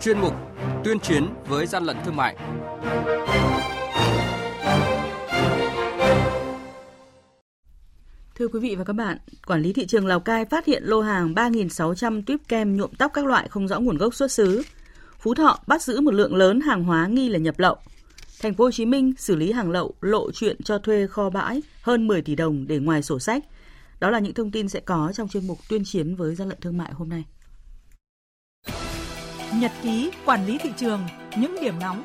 chuyên mục Tuyên chiến với gian lận thương mại. Thưa quý vị và các bạn, quản lý thị trường Lào Cai phát hiện lô hàng 3.600 tuyếp kem nhuộm tóc các loại không rõ nguồn gốc xuất xứ. Phú Thọ bắt giữ một lượng lớn hàng hóa nghi là nhập lậu. Thành phố Hồ Chí Minh xử lý hàng lậu lộ chuyện cho thuê kho bãi hơn 10 tỷ đồng để ngoài sổ sách. Đó là những thông tin sẽ có trong chuyên mục tuyên chiến với gian lận thương mại hôm nay. Nhật ký quản lý thị trường, những điểm nóng.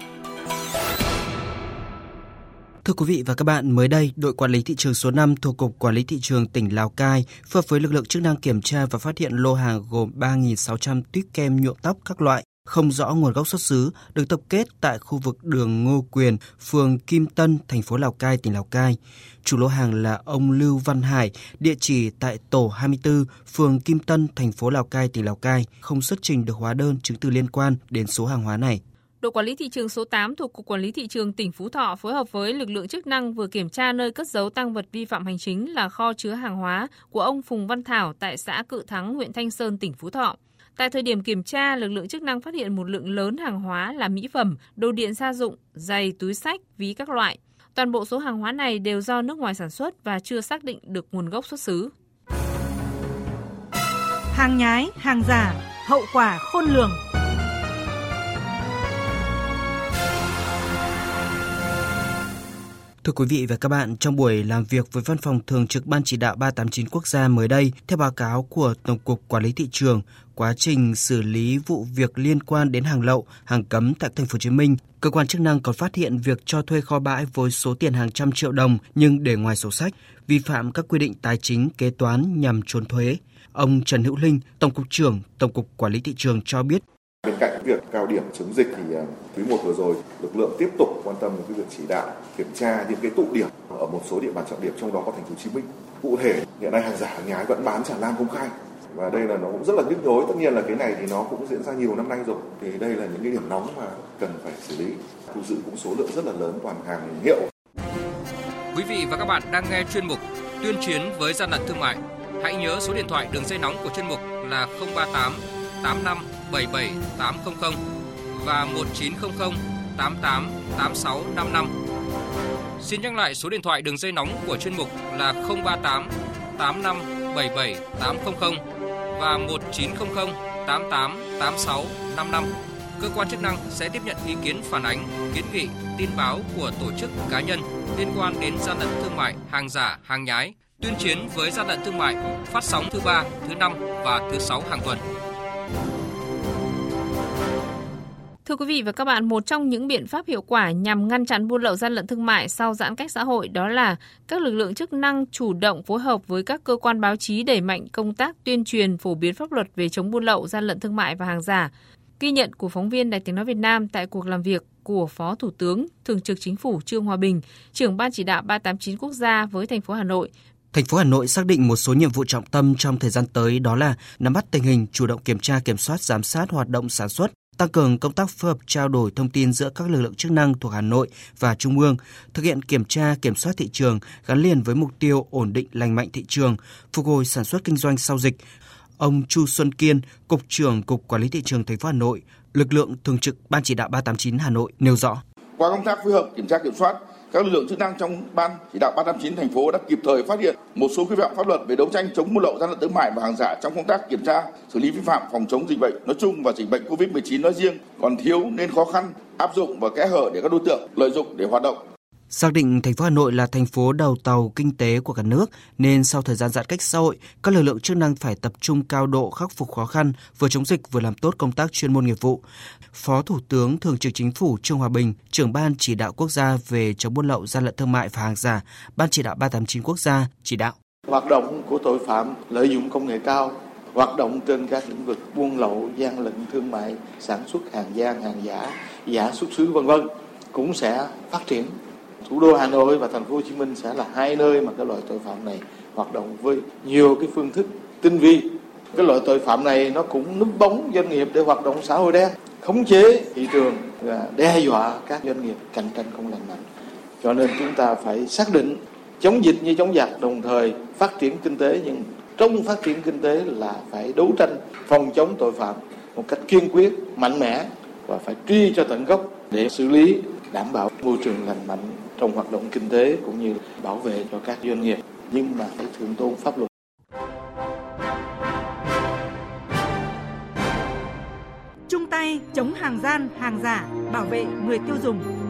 Thưa quý vị và các bạn, mới đây, đội quản lý thị trường số 5 thuộc Cục Quản lý Thị trường tỉnh Lào Cai phối hợp với lực lượng chức năng kiểm tra và phát hiện lô hàng gồm 3.600 tuyết kem nhuộm tóc các loại không rõ nguồn gốc xuất xứ được tập kết tại khu vực đường Ngô Quyền, phường Kim Tân, thành phố Lào Cai, tỉnh Lào Cai. Chủ lô hàng là ông Lưu Văn Hải, địa chỉ tại tổ 24, phường Kim Tân, thành phố Lào Cai, tỉnh Lào Cai, không xuất trình được hóa đơn chứng từ liên quan đến số hàng hóa này. Đội quản lý thị trường số 8 thuộc Cục Quản lý Thị trường tỉnh Phú Thọ phối hợp với lực lượng chức năng vừa kiểm tra nơi cất giấu tăng vật vi phạm hành chính là kho chứa hàng hóa của ông Phùng Văn Thảo tại xã Cự Thắng, huyện Thanh Sơn, tỉnh Phú Thọ. Tại thời điểm kiểm tra, lực lượng chức năng phát hiện một lượng lớn hàng hóa là mỹ phẩm, đồ điện gia dụng, giày, túi sách, ví các loại. Toàn bộ số hàng hóa này đều do nước ngoài sản xuất và chưa xác định được nguồn gốc xuất xứ. Hàng nhái, hàng giả, hậu quả khôn lường. Thưa quý vị và các bạn, trong buổi làm việc với Văn phòng Thường trực Ban Chỉ đạo 389 Quốc gia mới đây, theo báo cáo của Tổng cục Quản lý thị trường, quá trình xử lý vụ việc liên quan đến hàng lậu, hàng cấm tại thành phố Hồ Chí Minh, cơ quan chức năng còn phát hiện việc cho thuê kho bãi với số tiền hàng trăm triệu đồng nhưng để ngoài sổ sách, vi phạm các quy định tài chính kế toán nhằm trốn thuế. Ông Trần Hữu Linh, Tổng cục trưởng Tổng cục Quản lý thị trường cho biết Bên cạnh việc cao điểm chống dịch thì ờ, quý một vừa rồi, lực lượng tiếp tục quan tâm đến cái việc chỉ đạo, kiểm tra những cái tụ điểm ở một số địa bàn trọng điểm, trong đó có thành phố Hồ Chí Minh. Cụ thể, hiện nay hàng giả, hàng nhái vẫn bán tràn lan công khai. Và đây là nó cũng rất là nhức nhối. Tất nhiên là cái này thì nó cũng diễn ra nhiều năm nay rồi. Thì đây là những cái điểm nóng mà cần phải xử lý. Thu giữ cũng số lượng rất là lớn, toàn hàng hiệu. Quý vị và các bạn đang nghe chuyên mục Tuyên chiến với gian lận thương mại. Hãy nhớ số điện thoại đường dây nóng của chuyên mục là 038 85 77800 và 1900 88 Xin nhắc lại số điện thoại đường dây nóng của chuyên mục là 038 85 77 800 và 1900 88 86 55. Cơ quan chức năng sẽ tiếp nhận ý kiến phản ánh, kiến nghị, tin báo của tổ chức cá nhân liên quan đến gian lận thương mại, hàng giả, hàng nhái, tuyên chiến với gian lận thương mại, phát sóng thứ ba, thứ năm và thứ sáu hàng tuần. Thưa quý vị và các bạn, một trong những biện pháp hiệu quả nhằm ngăn chặn buôn lậu gian lận thương mại sau giãn cách xã hội đó là các lực lượng chức năng chủ động phối hợp với các cơ quan báo chí đẩy mạnh công tác tuyên truyền phổ biến pháp luật về chống buôn lậu gian lận thương mại và hàng giả. Ghi nhận của phóng viên Đài Tiếng nói Việt Nam tại cuộc làm việc của Phó Thủ tướng Thường trực Chính phủ Trương Hòa Bình, trưởng ban chỉ đạo 389 quốc gia với thành phố Hà Nội Thành phố Hà Nội xác định một số nhiệm vụ trọng tâm trong thời gian tới đó là nắm bắt tình hình, chủ động kiểm tra, kiểm soát, giám sát hoạt động sản xuất, tăng cường công tác phối hợp trao đổi thông tin giữa các lực lượng chức năng thuộc Hà Nội và Trung ương, thực hiện kiểm tra, kiểm soát thị trường gắn liền với mục tiêu ổn định lành mạnh thị trường, phục hồi sản xuất kinh doanh sau dịch. Ông Chu Xuân Kiên, Cục trưởng Cục Quản lý thị trường thành phố Hà Nội, lực lượng thường trực Ban chỉ đạo 389 Hà Nội nêu rõ. Qua công tác phối hợp kiểm tra kiểm soát, các lực lượng chức năng trong ban chỉ đạo 389 thành phố đã kịp thời phát hiện một số vi phạm pháp luật về đấu tranh chống buôn lậu gian lận thương mại và hàng giả trong công tác kiểm tra, xử lý vi phạm phòng chống dịch bệnh nói chung và dịch bệnh Covid-19 nói riêng còn thiếu nên khó khăn áp dụng và kẽ hở để các đối tượng lợi dụng để hoạt động. Xác định thành phố Hà Nội là thành phố đầu tàu kinh tế của cả nước, nên sau thời gian giãn cách xã hội, các lực lượng chức năng phải tập trung cao độ khắc phục khó khăn, vừa chống dịch vừa làm tốt công tác chuyên môn nghiệp vụ. Phó Thủ tướng Thường trực Chính phủ Trương Hòa Bình, trưởng ban chỉ đạo quốc gia về chống buôn lậu, gian lận thương mại và hàng giả, ban chỉ đạo 389 quốc gia chỉ đạo. Hoạt động của tội phạm lợi dụng công nghệ cao hoạt động trên các lĩnh vực buôn lậu, gian lận thương mại, sản xuất hàng gian, hàng giả, giả xuất xứ vân vân cũng sẽ phát triển thủ đô Hà Nội và thành phố Hồ Chí Minh sẽ là hai nơi mà cái loại tội phạm này hoạt động với nhiều cái phương thức tinh vi. Cái loại tội phạm này nó cũng núp bóng doanh nghiệp để hoạt động xã hội đen, khống chế thị trường và đe dọa các doanh nghiệp cạnh tranh không lành mạnh. Cho nên chúng ta phải xác định chống dịch như chống giặc đồng thời phát triển kinh tế nhưng trong phát triển kinh tế là phải đấu tranh phòng chống tội phạm một cách kiên quyết, mạnh mẽ và phải truy cho tận gốc để xử lý đảm bảo môi trường lành mạnh trong hoạt động kinh tế cũng như bảo vệ cho các doanh nghiệp nhưng mà phải thượng tôn pháp luật chung tay chống hàng gian, hàng giả, bảo vệ người tiêu dùng.